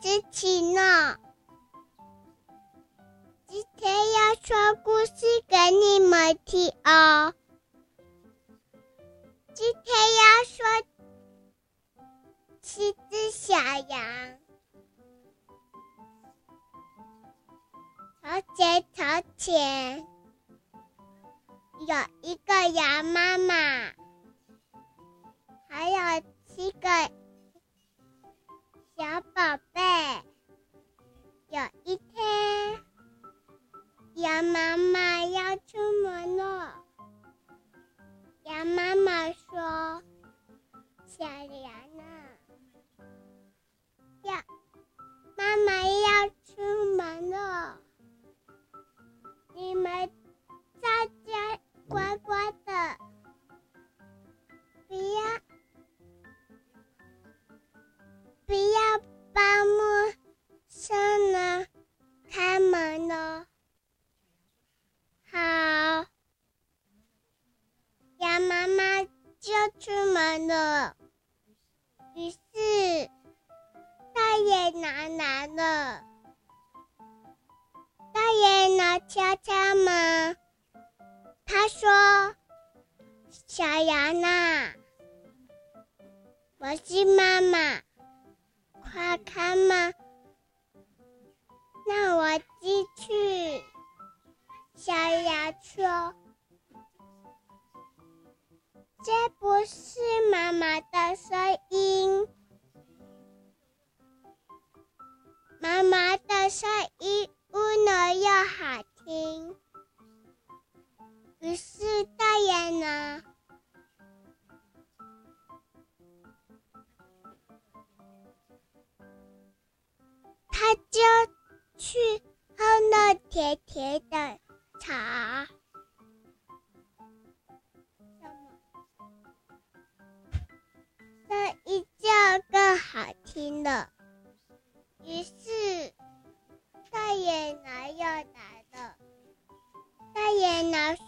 是奇诺，今天要说故事给你们听哦。今天要说七只小羊。从前，从前有一个羊妈妈，还有七个。小宝贝，有一天，羊妈妈要出门了。羊妈妈说：“小羊呢？要妈妈要出门了，你们在家乖乖的，爷奶奶了。大爷拿敲敲门，他说：“小羊呢？我是妈妈。”快开门，让我进去。小羊说：“这不是妈妈的声音，声音温柔又好听。”于是大爷呢？他就去喝那甜甜的茶，这一觉更好听了。爷奶说：“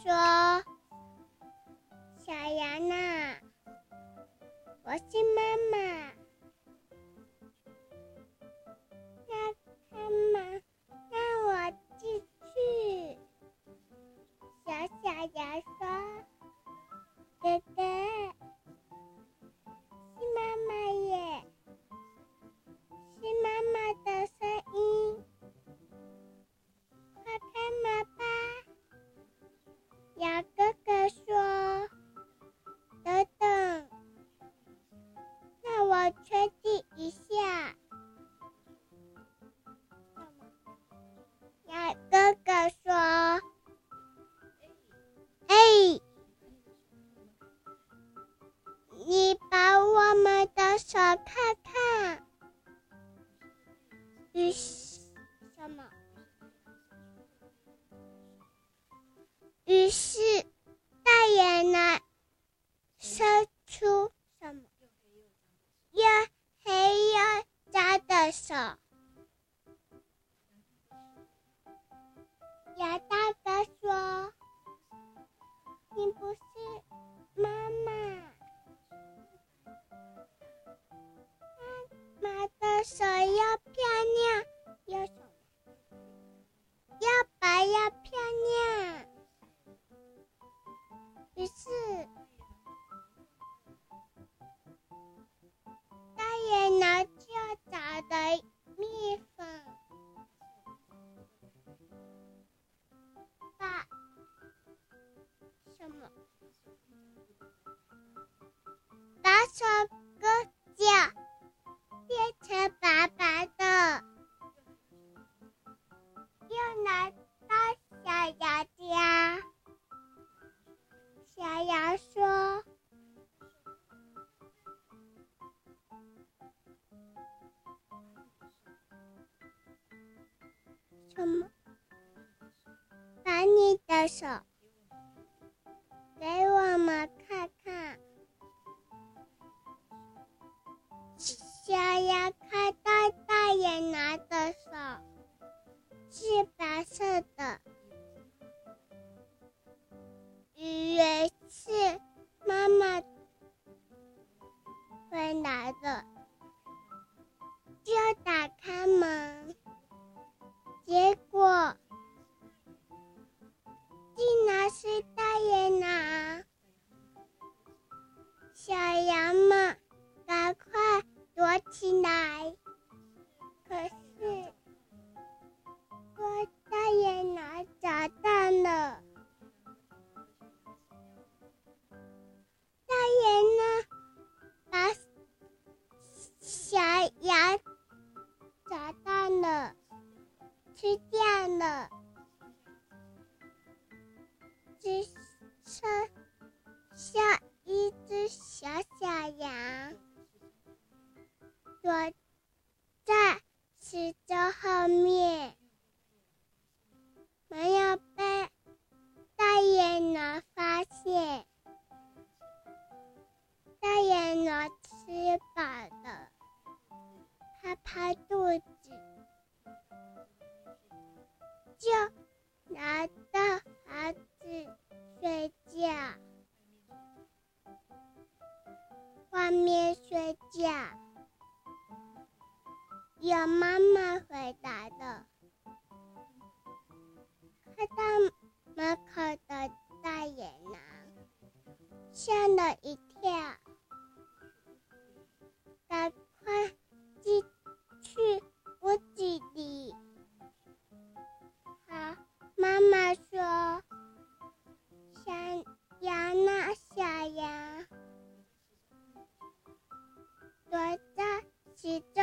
手。鸭大哥说：“你不是妈妈，妈妈的手把手割脚变成白白的，又来到小羊家。小羊说：“什么？”把你的手给我们看看。小鸭看到大爷拿的手是白色的，以为是妈妈回来的。就打开门，结果竟然是石头后面，没有被大野狼发现。大野狼吃饱了，拍拍肚子，就来到房子睡觉，外面睡觉。有妈妈回来了，看到门口的大野狼，吓了一跳。赶快进去屋子里。好，妈妈说：“小羊呢？小羊躲在石头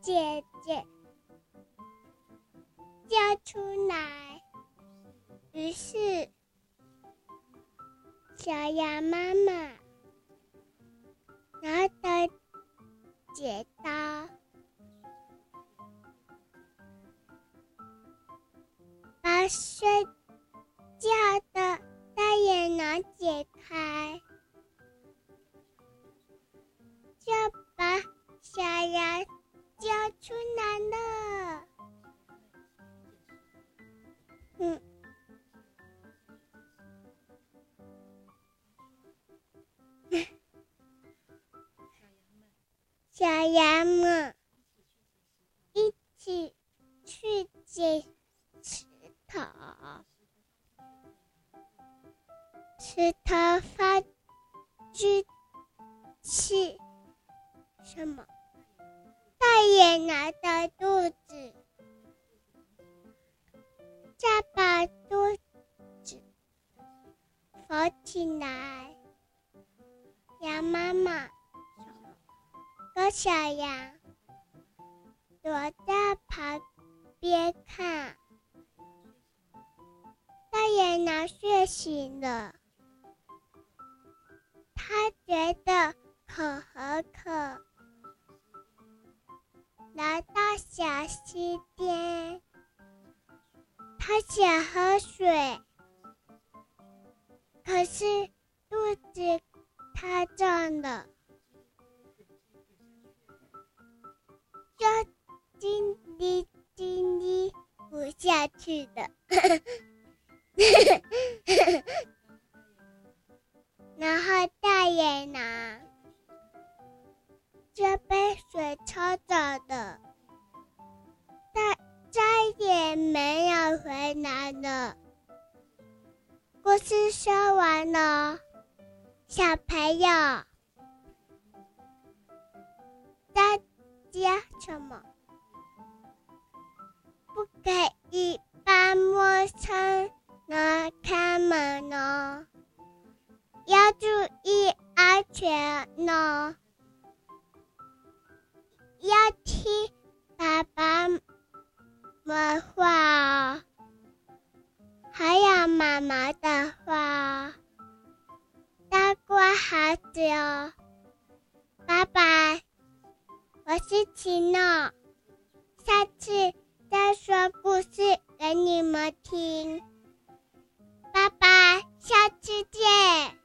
姐姐叫出来。”于是。小羊妈妈拿着剪刀，把睡觉小羊们一起去捡石头，石头发出气什么？大野狼的肚子，再把肚子缝起来。羊妈妈。小羊躲在旁边看，大野狼睡醒了，他觉得口很渴，来到小溪边，他想喝水，可是肚子太胀了。滴滴滴不下去的，然后大野狼就被水抽走了，再再也没有回来了。故事说完了，小朋友，大家什么？不可以帮陌生人开门呢，要注意安全呢，要听爸爸们话，还有妈妈的话哦。子哦，拜拜。我是奇诺，下次再说故事给你们听。爸爸，下次见。